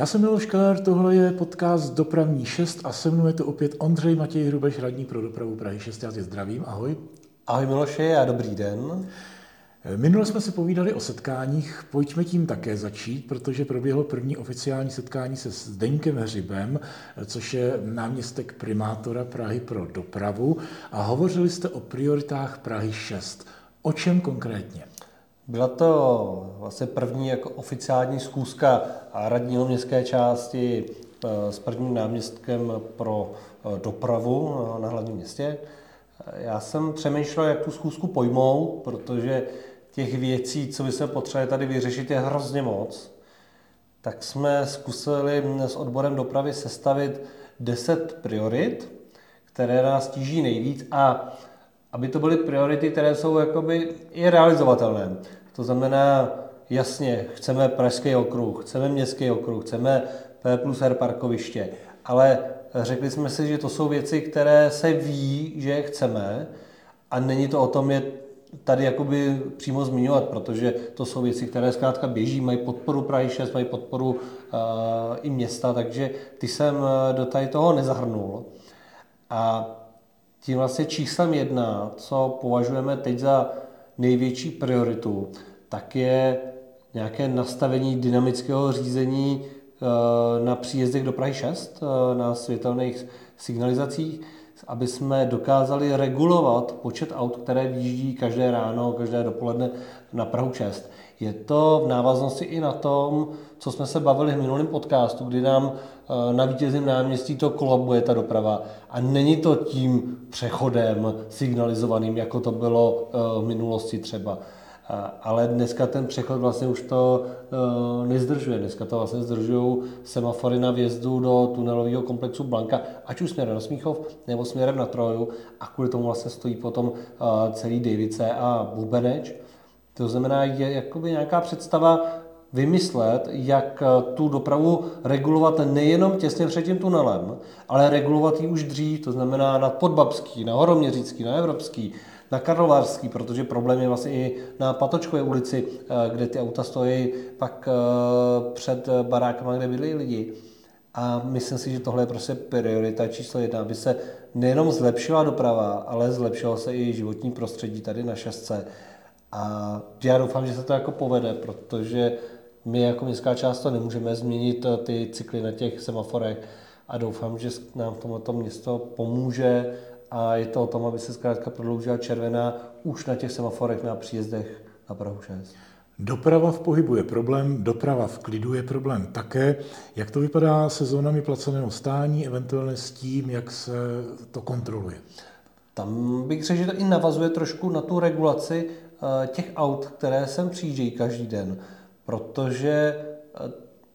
Já jsem Miloš Keller, tohle je podcast Dopravní 6 a se mnou je to opět Ondřej Matěj Hrubeš, radní pro dopravu Prahy 6. Já tě zdravím, ahoj. Ahoj Miloši a dobrý den. Minule jsme si povídali o setkáních, pojďme tím také začít, protože proběhlo první oficiální setkání se Zdeňkem Hřibem, což je náměstek primátora Prahy pro dopravu a hovořili jste o prioritách Prahy 6. O čem konkrétně? Byla to vlastně první jako oficiální zkouška radního městské části eh, s prvním náměstkem pro eh, dopravu na hlavním městě. Já jsem přemýšlel, jak tu zkoušku pojmout, protože těch věcí, co by se potřebovali tady vyřešit, je hrozně moc. Tak jsme zkusili s odborem dopravy sestavit 10 priorit, které nás tíží nejvíc a aby to byly priority, které jsou jakoby i realizovatelné. To znamená, jasně, chceme pražský okruh, chceme městský okruh, chceme P plus R parkoviště, ale řekli jsme si, že to jsou věci, které se ví, že chceme a není to o tom je tady jakoby přímo zmiňovat, protože to jsou věci, které zkrátka běží, mají podporu Prahy 6, mají podporu uh, i města, takže ty jsem eh, do tady toho nezahrnul. A tím vlastně číslem jedna, co považujeme teď za největší prioritu, tak je nějaké nastavení dynamického řízení eh, na příjezdech do Prahy 6, eh, na světelných signalizacích, aby jsme dokázali regulovat počet aut, které vyjíždí každé ráno, každé dopoledne na Prahu 6. Je to v návaznosti i na tom, co jsme se bavili v minulém podcastu, kdy nám eh, na vítězném náměstí to kolabuje ta doprava. A není to tím přechodem signalizovaným, jako to bylo v minulosti třeba ale dneska ten přechod vlastně už to uh, nezdržuje. Dneska to vlastně zdržují semafory na vjezdu do tunelového komplexu Blanka, ať už směrem na Smíchov nebo směrem na Troju a kvůli tomu vlastně stojí potom celý Davice a Bubeneč. To znamená, je jakoby nějaká představa vymyslet, jak tu dopravu regulovat nejenom těsně před tím tunelem, ale regulovat ji už dřív, to znamená na Podbabský, na Horoměřický, na Evropský, na Karlovarský, protože problém je vlastně i na Patočkové ulici, eh, kde ty auta stojí pak eh, před barákama, kde bydlí lidi. A myslím si, že tohle je prostě priorita číslo jedna, aby se nejenom zlepšila doprava, ale zlepšilo se i životní prostředí tady na šestce. A já doufám, že se to jako povede, protože my jako městská část to nemůžeme změnit eh, ty cykly na těch semaforech a doufám, že nám tomuto město pomůže a je to o tom, aby se zkrátka prodloužila červená už na těch semaforech na příjezdech na Prahu 6. Doprava v pohybu je problém, doprava v klidu je problém také. Jak to vypadá se zónami placeného stání, eventuálně s tím, jak se to kontroluje? Tam bych řekl, že to i navazuje trošku na tu regulaci těch aut, které sem přijíždějí každý den. Protože eh,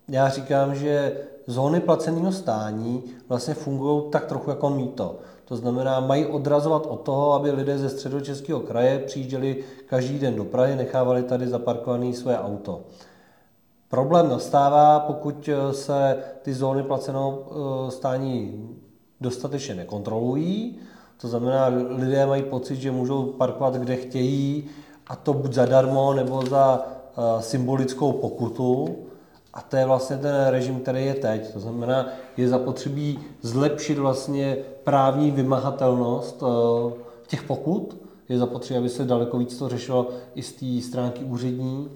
já říkám, že zóny placeného stání vlastně fungují tak trochu jako mýto. To znamená, mají odrazovat od toho, aby lidé ze středočeského kraje přijížděli každý den do Prahy, nechávali tady zaparkované své auto. Problém nastává, pokud se ty zóny placeného eh, stání dostatečně nekontrolují. To znamená, lidé mají pocit, že můžou parkovat kde chtějí, a to buď zadarmo nebo za eh, symbolickou pokutu. A to je vlastně ten režim, který je teď. To znamená, je zapotřebí zlepšit vlastně právní vymahatelnost eh, těch pokut. Je zapotřebí, aby se daleko víc to řešilo i z té stránky úřední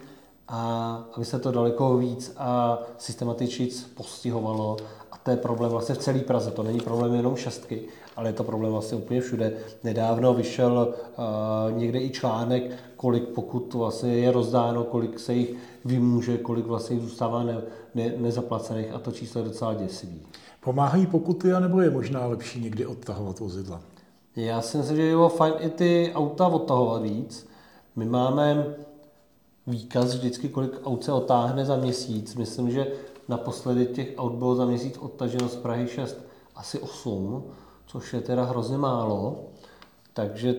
a aby se to daleko víc a systematičně postihovalo. A to je problém vlastně v celé Praze. To není problém jenom šestky, ale je to problém vlastně úplně všude. Nedávno vyšel uh, někde i článek, kolik pokud vlastně je rozdáno, kolik se jich vymůže, kolik vlastně zůstává ne, ne, nezaplacených a to číslo je docela děsivý. Pomáhají pokuty, anebo je možná lepší někdy odtahovat vozidla? Já si myslím, že je fajn i ty auta odtahovat víc. My máme výkaz vždycky, kolik aut se otáhne za měsíc. Myslím, že naposledy těch aut bylo za měsíc odtaženo z Prahy 6 asi 8, což je teda hrozně málo. Takže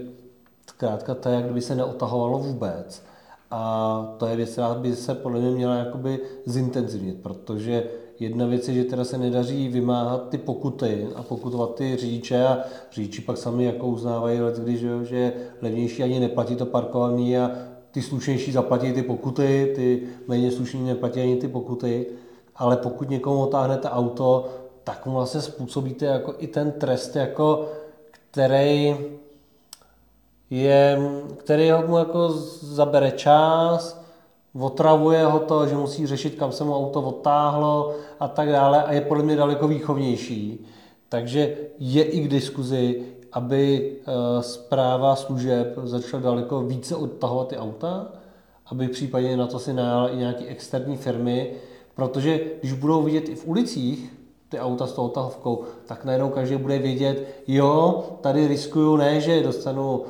zkrátka to je, jak kdyby se neotahovalo vůbec. A to je věc, která by se podle mě měla jakoby zintenzivnit, protože jedna věc je, že teda se nedaří vymáhat ty pokuty a pokutovat ty řidiče a řidiči pak sami jako uznávají, let, když že levnější ani neplatí to parkování a ty slušnější zaplatí ty pokuty, ty méně slušní neplatí ani ty pokuty. ale pokud někomu otáhnete auto, tak mu vlastně způsobíte jako i ten trest, jako, který je, který mu jako zabere čas, otravuje ho to, že musí řešit, kam se mu auto odtáhlo a tak dále a je podle mě daleko výchovnější. Takže je i k diskuzi, aby zpráva eh, služeb začala daleko více odtahovat ty auta, aby případně na to si najala i nějaké externí firmy, protože když budou vidět i v ulicích ty auta s tou tahovkou, tak najednou každý bude vědět, jo, tady riskuju ne, že dostanu uh,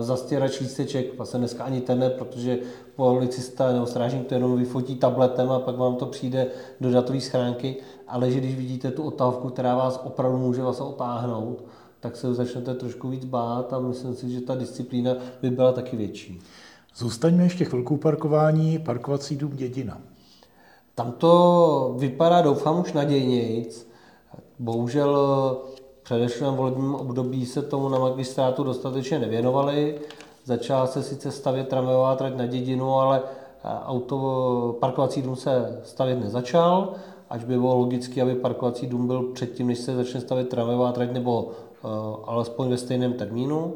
zastěrač lísteček, vlastně dneska ani ten ne, protože policista nebo strážník to jenom vyfotí tabletem a pak vám to přijde do datové schránky, ale že když vidíte tu odtahovku, která vás opravdu může vás otáhnout, tak se začnete trošku víc bát a myslím si, že ta disciplína by byla taky větší. Zůstaňme ještě chvilku parkování, parkovací dům Dědina. Tam to vypadá, doufám, už nadějnějc. Bohužel v předešlém volebním období se tomu na magistrátu dostatečně nevěnovali. Začala se sice stavět tramvajová trať na dědinu, ale auto, parkovací dům se stavět nezačal, až by bylo logické, aby parkovací dům byl předtím, než se začne stavět tramvajová trať, nebo uh, alespoň ve stejném termínu.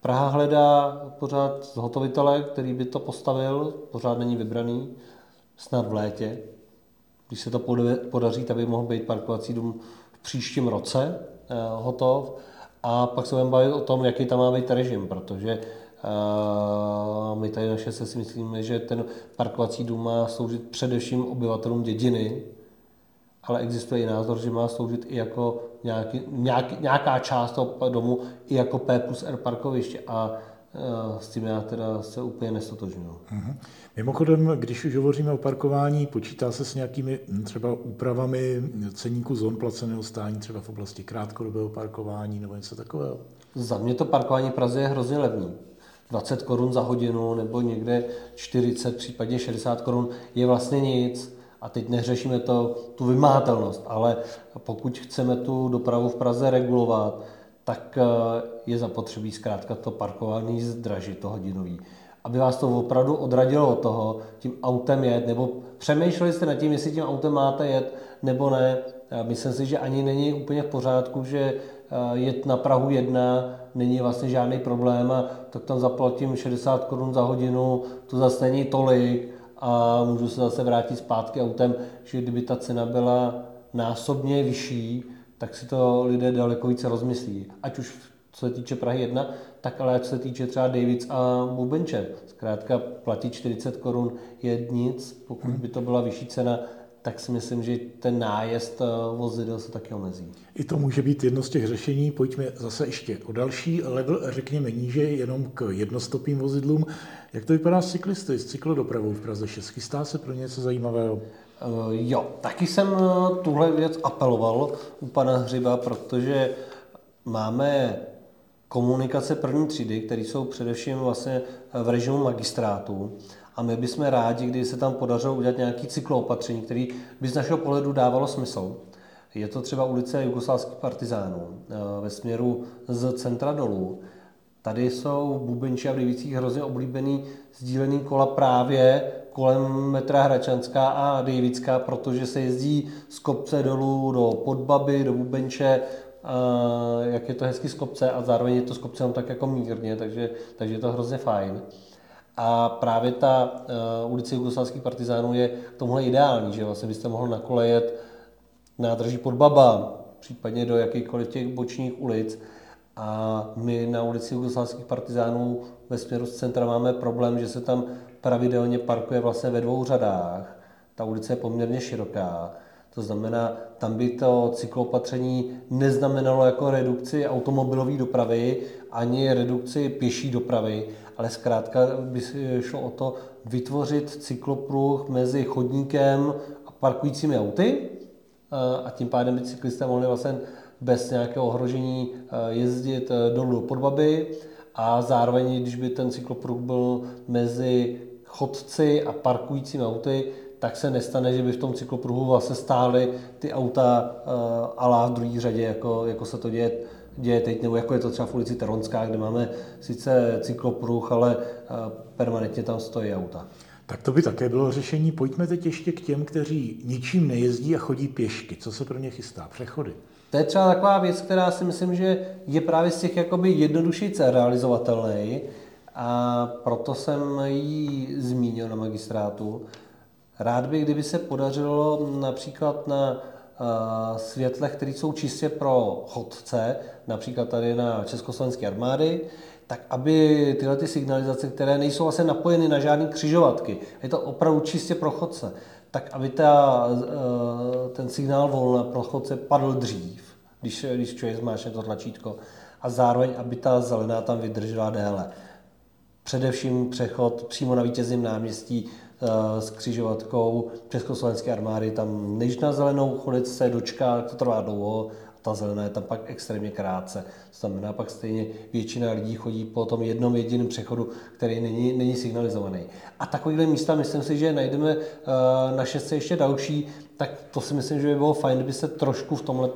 Praha hledá pořád zhotovitele, který by to postavil, pořád není vybraný, snad v létě. Když se to podaří, tak by mohl být parkovací dům v příštím roce eh, hotov. A pak se budeme bavit o tom, jaký tam má být režim, protože uh, my tady naše se si myslíme, že ten parkovací dům má sloužit především obyvatelům dědiny, ale existuje i názor, že má sloužit i jako nějaký, nějaký, nějaká část toho domu i jako P plus R parkoviště a s tím já teda se úplně nestotožňuji. Mm-hmm. Mimochodem, když už hovoříme o parkování, počítá se s nějakými třeba úpravami ceníku zón placeného stání třeba v oblasti krátkodobého parkování nebo něco takového? Za mě to parkování v Praze je hrozně levný. 20 korun za hodinu nebo někde 40, případně 60 korun je vlastně nic. A teď neřešíme to, tu vymahatelnost, ale pokud chceme tu dopravu v Praze regulovat, tak eh, je zapotřebí zkrátka to parkování zdražit, to hodinový aby vás to opravdu odradilo od toho, tím autem jet, nebo přemýšleli jste nad tím, jestli tím autem máte jet, nebo ne. Myslím si, že ani není úplně v pořádku, že eh, jet na Prahu 1 není vlastně žádný problém a tak tam zaplatím 60 korun za hodinu, to zase není tolik a můžu se zase vrátit zpátky autem, že kdyby ta cena byla násobně vyšší, tak si to lidé daleko více rozmyslí. Ať už co se týče Prahy 1, tak ale co se týče třeba Davids a Bubenče. Zkrátka platí 40 korun je nic, pokud by to byla vyšší cena, tak si myslím, že ten nájezd eh, vozidel se taky omezí. I to může být jedno z těch řešení. Pojďme zase ještě o další level, řekněme níže, jenom k jednostopým vozidlům. Jak to vypadá s cyklisty, s cyklodopravou v Praze 6? Chystá se pro něco zajímavého? Uh, jo, taky jsem eh, tuhle věc apeloval u pana Hřiba, protože máme komunikace první třídy, které jsou především vlastně v režimu magistrátu. A my bychom rádi, když se tam podařilo udělat nějaký cykloopatření, který by z našeho pohledu dávalo smysl. Je to třeba ulice jugoslávských partizánů eh, ve směru z centra dolů. Tady jsou Bubenči a v Dejvicích hrozně oblíbený sdílený kola právě kolem metra Hračanská a Dejvická, protože se jezdí z kopce dolů do Podbaby, do Bubenče, jak je to hezky z kopce a zároveň je to z kopce tak jako mírně, takže, takže je to hrozně fajn. A právě ta uh, ulice jugoslávských partizánů je tomuhle ideální, že vlastně byste mohl nakolejet nádrží pod Baba, případně do jakýchkoliv těch bočních ulic. A my na ulici jugoslávských partizánů ve směru z centra máme problém, že se tam pravidelně parkuje vlastně ve dvou řadách. Ta ulice je poměrně široká to znamená, tam by to cyklopatření neznamenalo jako redukci automobilové dopravy ani redukci pěší dopravy, ale zkrátka by šlo o to vytvořit cyklopruh mezi chodníkem a parkujícími auty a tím pádem by cyklisté mohli vlastně bez nějakého ohrožení jezdit dolů do Podbaby a zároveň, když by ten cyklopruh byl mezi chodci a parkujícími auty, tak se nestane, že by v tom cyklopruhu vlastně stály ty auta uh, v druhé řadě, jako, jako se to děje, děje teď, nebo jako je to třeba v ulici Teronská, kde máme sice cyklopruh, ale uh, permanentně tam stojí auta. Tak to by také bylo řešení. Pojďme teď ještě k těm, kteří ničím nejezdí a chodí pěšky. Co se pro ně chystá? Přechody. To je třeba taková věc, která si myslím, že je právě z těch jakoby jednodušší realizovatelný a proto jsem ji zmínil na magistrátu. Rád bych, kdyby se podařilo například na uh, světlech, které jsou čistě pro chodce, například tady na Československé armády, tak aby tyhle ty signalizace, které nejsou vlastně napojeny na žádné křižovatky, je to opravdu čistě pro chodce, tak aby ta, uh, ten signál volna pro chodce padl dřív, když, když člověk zmáčne to tlačítko, a zároveň, aby ta zelená tam vydržela déle. Především přechod přímo na vítězném náměstí Eh, s křižovatkou Československé armády. Tam než na zelenou chodit se dočká, to trvá dlouho, ta zelená je tam pak extrémně krátce. To znamená, pak stejně většina lidí chodí po tom jednom jediném přechodu, který není, není signalizovaný. A takovýhle místa, myslím si, že najdeme uh, na šestce ještě další, tak to si myslím, že by bylo fajn, kdyby se trošku v tomhle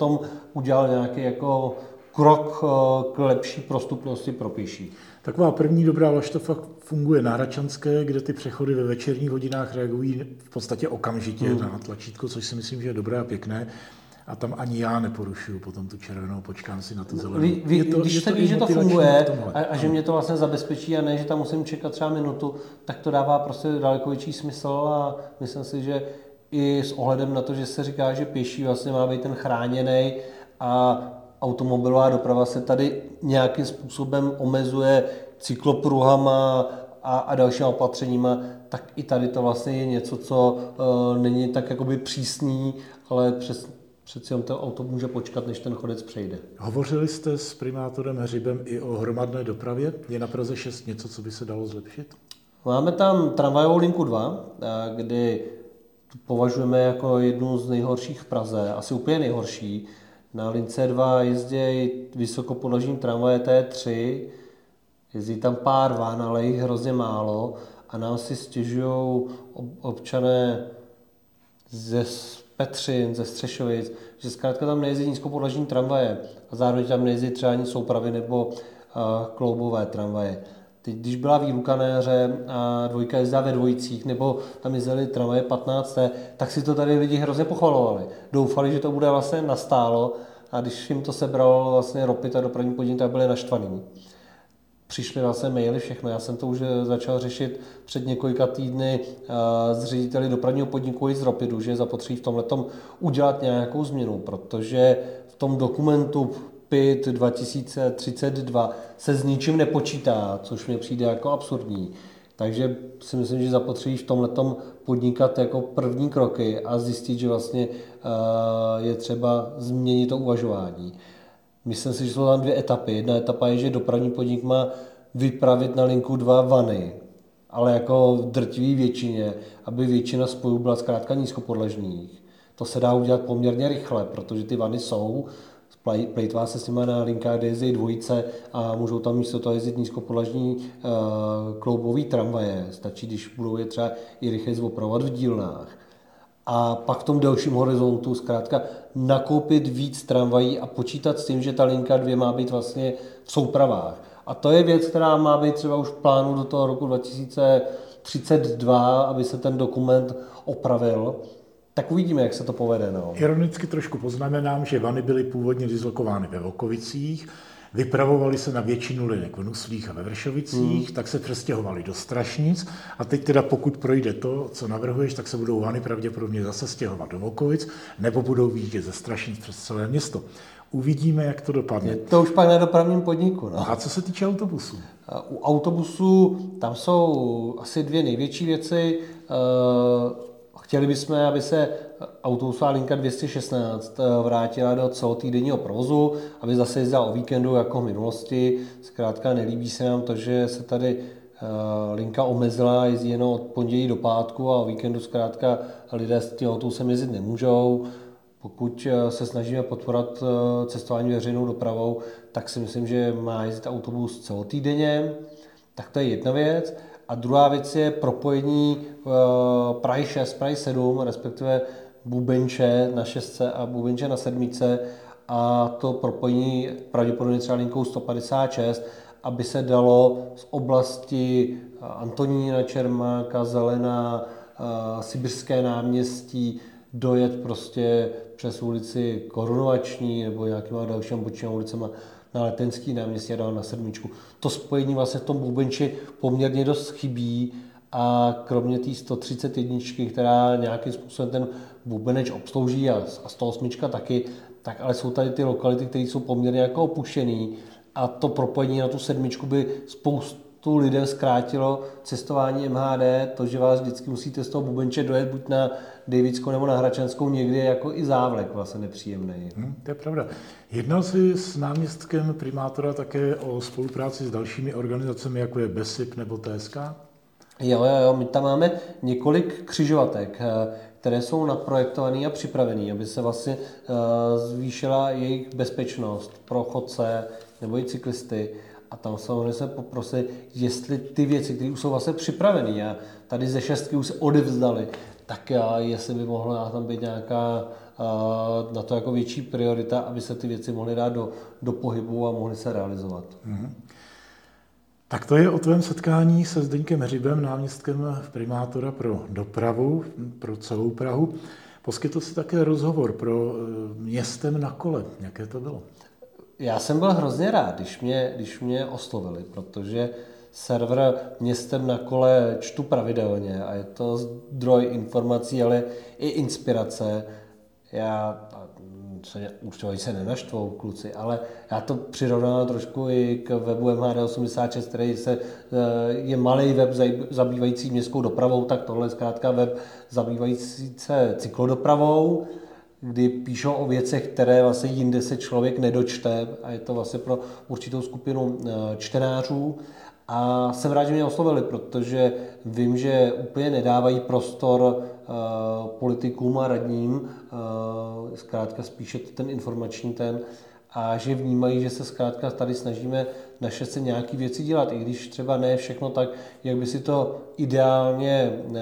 udělal nějaký jako krok uh, k lepší prostupnosti pro pěší. Taková první dobrá fakt funguje na Hračanské, kde ty přechody ve večerních hodinách reagují v podstatě okamžitě hmm. na tlačítko, což si myslím, že je dobré a pěkné. A tam ani já neporušuju potom tu červenou, počkám si na tu zelenou. Vy, vy, to, když se ví, že to funguje a, a že mě to vlastně zabezpečí a ne, že tam musím čekat třeba minutu, tak to dává prostě daleko větší smysl a myslím si, že i s ohledem na to, že se říká, že pěší vlastně má být ten chráněný a automobilová doprava se tady nějakým způsobem omezuje cyklopruhama a, a dalšíma opatřeníma, tak i tady to vlastně je něco, co uh, není tak jakoby přísný, ale přes, přeci jenom to auto může počkat, než ten chodec přejde. Hovořili jste s primátorem Hřibem i o hromadné dopravě. Je na Praze 6 něco, co by se dalo zlepšit? Máme tam tramvajovou linku 2, eh, kdy považujeme jako jednu z nejhorších v Praze, asi úplně nejhorší. Na lince 2 jezdí vysokopodlažní tramvaje T3, jezdí tam pár van, ale jich hrozně málo a nám si stěžují občané ze Petřin, ze Střešovic, že zkrátka tam nejezdí nízkopodlažní tramvaje a zároveň tam nejezdí třeba ani soupravy nebo uh, kloubové tramvaje. Teď, když byla výluka na jaře a dvojka jezdila ve dvojicích, nebo tam jezdili tramvaje 15. tak si to tady lidi hrozně pochvalovali. Doufali, že to bude vlastně nastálo a když jim to sebralo vlastně ropit a dopravní podnik, tak byli naštvaní. Přišly vlastně maily, všechno. Já jsem to už začal řešit před několika týdny s řediteli dopravního podniku i z Ropidu, že je zapotřebí v tomhle udělat nějakou změnu, protože v tom dokumentu PIT 2032 se s ničím nepočítá, což mi přijde jako absurdní. Takže si myslím, že zapotřebí v tomhle podnikat jako první kroky a zjistit, že vlastně eh, je třeba změnit to uvažování. Myslím si, že jsou tam dvě etapy. Jedna etapa je, že dopravní podnik má vypravit na linku dva vany, ale jako v drtivý většině, aby většina spojů byla zkrátka nízkopodležných. To se dá udělat poměrně rychle, protože ty vany jsou, plejtvá se s nimi na linkách, kde jezdí dvojice a můžou tam místo toho jezdit nízkopodlažní uh, kloubový tramvaje. Stačí, když budou je třeba i rychle opravovat v dílnách. A pak v tom delším horizontu zkrátka nakoupit víc tramvají a počítat s tím, že ta linka dvě má být vlastně v soupravách. A to je věc, která má být třeba už v plánu do toho roku 2032, aby se ten dokument opravil tak uvidíme, jak se to povede. No. Ironicky trošku poznamenám, že vany byly původně dislokovány ve Volkovicích, vypravovali se na většinu linek v Nuslích a ve Vršovicích, hmm. tak se přestěhovali do Strašnic a teď teda pokud projde to, co navrhuješ, tak se budou vany pravděpodobně zase stěhovat do Volkovic nebo budou výjíždět ze Strašnic přes celé město. Uvidíme, jak to dopadne. Je to už pak na dopravním podniku. No. A co se týče autobusů? U autobusů tam jsou asi dvě největší věci. Uh, Chtěli bychom, aby se autobusová linka 216 eh, vrátila do celotýdenního provozu, aby zase jezdila o víkendu jako v minulosti. Zkrátka nelíbí se nám to, že se tady eh, linka omezila, jezdí jenom od pondělí do pátku a o víkendu zkrátka lidé s tím autobusem jezdit nemůžou. Pokud eh, se snažíme podporovat cestování veřejnou dopravou, tak si myslím, že má jezdit autobus celotýdenně. Tak to je jedna věc. A druhá věc je propojení Prahy 6, Prahy 7, respektive Bubenče na 6 a Bubenče na 7 a to propojení pravděpodobně třeba linkou 156 aby se dalo z oblasti Antonína Čermáka, Zelená, Sibirské náměstí dojet prostě přes ulici Korunovační nebo nějakýma dalšíma bočníma ulicema na Letenský náměstí a dál na sedmičku. To spojení vlastně v tom Bubenči poměrně dost chybí a kromě té 131, která nějakým způsobem ten Bubeneč obslouží a, a 108 taky, tak ale jsou tady ty lokality, které jsou poměrně jako opuštěné a to propojení na tu sedmičku by spoustu lidem zkrátilo cestování MHD, to, že vás vždycky musíte z toho Bubenče dojet buď na Davidskou nebo na Hračanskou, někdy jako i závlek vlastně nepříjemný. Hmm, to je pravda. Jednal jsi s náměstkem primátora také o spolupráci s dalšími organizacemi, jako je BESIP nebo TSK? Jo, jo, jo, my tam máme několik křižovatek, eh, které jsou naprojektované a připravené, aby se vlastně eh, zvýšila jejich bezpečnost pro chodce nebo i cyklisty. A tam samozřejmě se poprosit, jestli ty věci, které už jsou vlastně připravené a tady ze šestky už se odevzdali, tak jestli by mohla tam být nějaká eh, na to jako větší priorita, aby se ty věci mohly dát do, do pohybu a mohly se realizovat. Mm-hmm. Tak to je o tvém setkání se Zdeňkem Hřibem, náměstkem primátora pro dopravu, pro celou Prahu. Poskytl si také rozhovor pro eh, městem na kole. Jaké to bylo? Já jsem byl hrozně rád, když mě, když mě oslovili, protože server městem na kole čtu pravidelně a je to zdroj informací, ale i inspirace. Já se, určitě se nenaštvou kluci, ale já to přirovnám trošku i k webu MHD86, který se, eh, je malý web zabývající městskou dopravou, tak tohle je zkrátka web zabývající se cyklodopravou, kdy píšou o věcech, které vlastně jinde se člověk nedočte a je to vlastně pro určitou skupinu eh, čtenářů. A jsem rád, že mě oslovili, protože vím, že úplně nedávají prostor politikům a radním, uh, zkrátka spíše ten informační ten, a že vnímají, že se zkrátka tady snažíme naše se nějaké věci dělat, i když třeba ne všechno tak, jak by si to ideálně uh,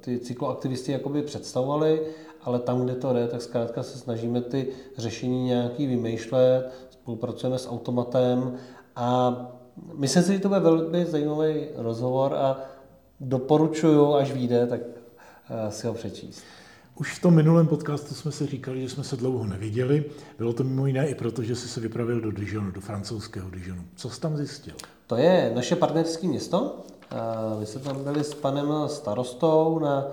ty cykloaktivisti jakoby představovali, ale tam, kde to jde, tak zkrátka se snažíme ty řešení nějaký vymýšlet, spolupracujeme s automatem a Myslím si, že to bude velmi zajímavý rozhovor a doporučuju, až vyjde, tak eh, si ho přečíst. Už v tom minulém podcastu jsme si říkali, že jsme se dlouho neviděli. Bylo to mimo jiné i proto, že jsi se vypravil do Dijonu, do francouzského Dijonu. Co jsi tam zjistil? To je naše partnerské město. My jsme tam byli s panem starostou na,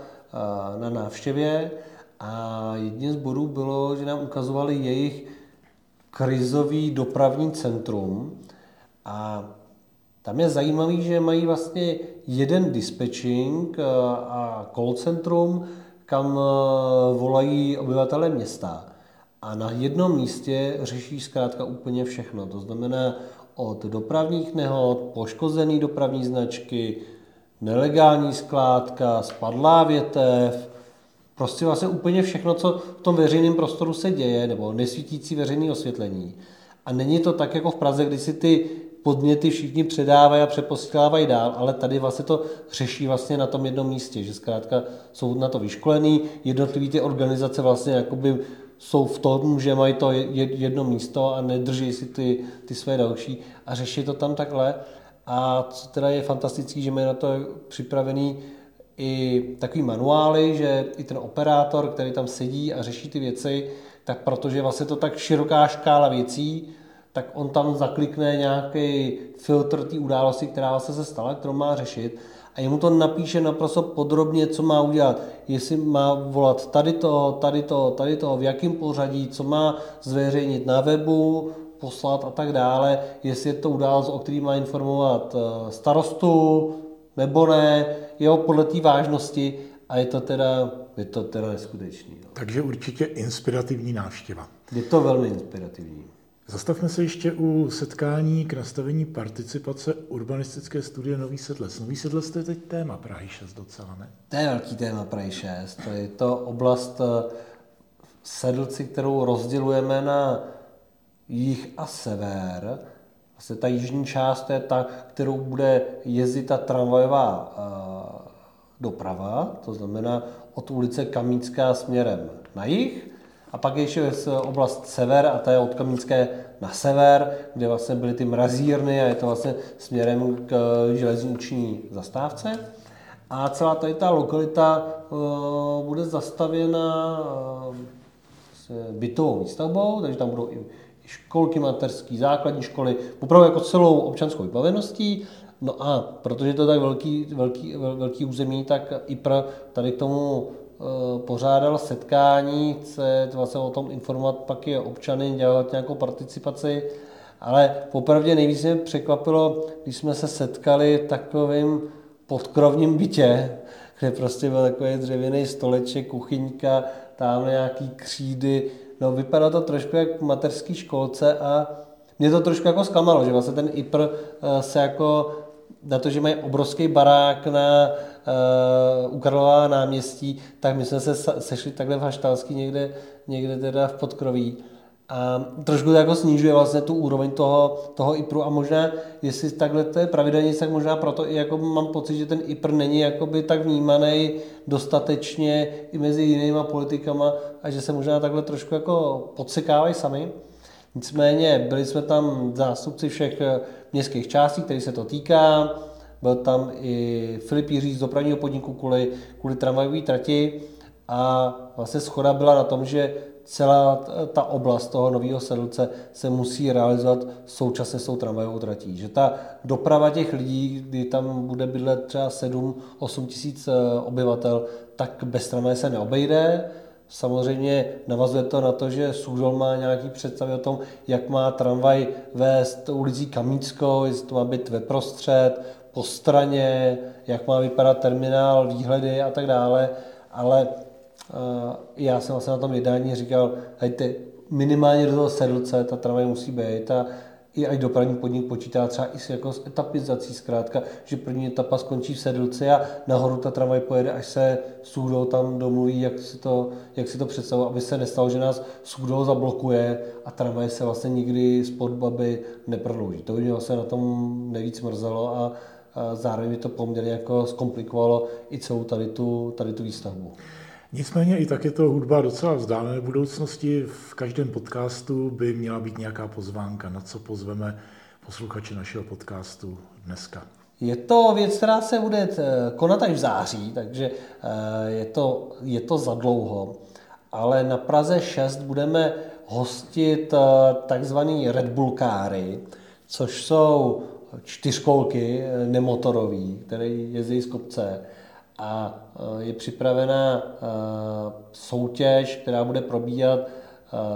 na návštěvě a jedním z bodů bylo, že nám ukazovali jejich krizový dopravní centrum, a tam je zajímavý, že mají vlastně jeden dispatching eh, a call centrum, kam eh, volají obyvatelé města. A na jednom místě řeší zkrátka úplně všechno. To znamená od dopravních nehod, poškozený dopravní značky, nelegální skládka, spadlá větev, prostě vlastně úplně všechno, co v tom veřejném prostoru se děje, nebo nesvítící veřejné osvětlení. A není to tak jako v Praze, kdy si ty podněty všichni předávají a přeposílávají dál, ale tady vlastně to řeší vlastně na tom jednom místě, že zkrátka jsou na to vyškolený, jednotlivé ty organizace vlastně jakoby jsou v tom, že mají to jedno místo a nedrží si ty, ty své další a řeší to tam takhle. A co teda je fantastický, že mají na to připravený i takový manuály, že i ten operátor, který tam sedí a řeší ty věci, tak protože vlastně to tak široká škála věcí, tak on tam zaklikne nějaký filtr té události, která vlastně se stala, kterou má řešit a jemu to napíše naprosto podrobně, co má udělat. Jestli má volat tady to, tady to, tady to, v jakém pořadí, co má zveřejnit na webu, poslat a tak dále, jestli je to událost, o který má informovat eh, starostu, nebo ne, jeho podle té vážnosti a je to teda, je to teda neskutečný. Takže určitě inspirativní návštěva. Je to velmi inspirativní. Zastavme se ještě u setkání k nastavení participace urbanistické studie Nový Sedles. Nový Sedles to je teď téma Prahy 6 docela, ne? To je velký téma Prahy 6. To je to oblast eh, Sedlci, kterou rozdělujeme na jih a sever. Vlastně ta jižní část je ta, kterou bude jezdit ta tramvajová eh, doprava, to znamená od ulice Kamínská směrem na jih A pak ještě oblast sever, a to je od Kamínské na sever, kde vlastně byly ty mrazírny a je to vlastně směrem k železniční zastávce. A celá tady ta lokalita uh, bude zastavěna uh, s bytovou výstavbou, takže tam budou i školky mateřské, základní školy, opravdu jako celou občanskou vybaveností. No a protože to je tak velký, velký, velký území, tak i pro tady k tomu pořádal setkání, chce vlastně o tom informovat pak je občany, dělat nějakou participaci, ale popravdě nejvíc mě překvapilo, když jsme se setkali v takovým podkrovním bytě, kde prostě byl takový dřevěný stoleček, kuchyňka, tam nějaký křídy, no vypadá to trošku jak v mateřské školce a mě to trošku jako zklamalo, že vlastně ten IPR eh, se jako na to, že mají obrovský barák na u Karlova náměstí, tak my jsme se sešli takhle v Haštalský někde, někde teda v Podkroví. A trošku to jako snižuje vlastně tu úroveň toho, toho IPRu a možná, jestli takhle to je pravidelně, tak možná proto i jako mám pocit, že ten IPR není jakoby tak vnímaný dostatečně i mezi jinýma politikama a že se možná takhle trošku jako podsekávají sami. Nicméně byli jsme tam zástupci všech městských částí, který se to týká. Byl tam i Filip Jiří z dopravního podniku kvůli, kvůli tramvajové trati a vlastně schoda byla na tom, že celá ta oblast toho nového sedlce se musí realizovat současně s tou tramvajovou tratí. Že ta doprava těch lidí, kdy tam bude bydlet třeba 7-8 tisíc eh, obyvatel, tak bez tramvaje se neobejde. Samozřejmě navazuje to na to, že Sužol má nějaký představy o tom, jak má tramvaj vést ulicí Kamíckou, jestli to má být ve prostřed, po straně, jak má vypadat terminál, výhledy a tak dále. Ale já jsem vlastně na tom jednání říkal, hejte, minimálně do toho sedlce ta tramvaj musí být a i až dopravní podnik počítá třeba i s, jako s etapizací zkrátka, že první etapa skončí v sedlce a nahoru ta tramvaj pojede, až se Sudou tam domluví, jak si to, jak si to představuje, aby se nestalo, že nás Sudou zablokuje a tramvaj se vlastně nikdy spod baby neprodlouží. To by mě vlastně na tom nejvíc mrzelo a, a zároveň by to poměrně jako zkomplikovalo i celou tady tu, tady tu výstavbu. Nicméně i tak je to hudba docela vzdálené budoucnosti. V každém podcastu by měla být nějaká pozvánka, na co pozveme posluchače našeho podcastu dneska. Je to věc, která se bude eh, konat až v září, takže eh, je to, je to za dlouho. Ale na Praze 6 budeme hostit eh, takzvaný Red Bull káry, což jsou čtyřkolky nemotorový, které jezdí z kopce a e, je připravena e, soutěž, která bude probíhat e,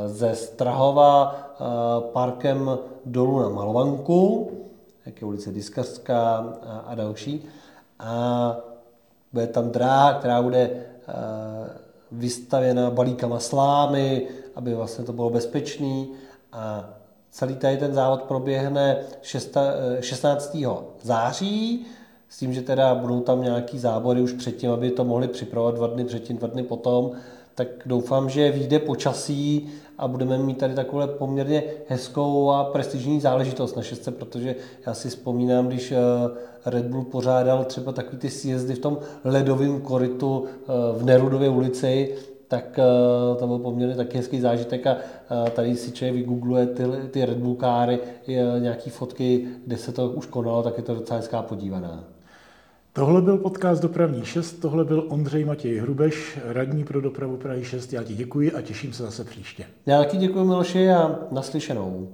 ze Strahova parkem dolů na Malovanku, jak je ulice Diskařská a další. A bude tam dráha, která bude vystavěna balíkama slámy, aby vlastně to bylo bezpečný. A celý tady ten závod proběhne 16. září s tím, že teda budou tam nějaký zábory už předtím, aby to mohli připravovat dva dny předtím, dva dny potom, tak doufám, že vyjde počasí a budeme mít tady takovou poměrně hezkou a prestižní záležitost na šestce, protože já si vzpomínám, když eh, Red Bull pořádal třeba takový ty sjezdy v tom ledovém koritu eh, v Nerudově ulici, tak eh, to byl poměrně taky hezký zážitek a tady si člověk vygoogluje ty, ty Red Bull káry, nějaký fotky, kde se to už konalo, tak je to docela hezká podívaná. Tohle byl podcast Dopravní 6, tohle byl Ondřej Matěj Hrubeš, radní pro dopravu Prahy 6. Já ti děkuji a těším se zase příště. Já taky děkuji Miloši a naslyšenou.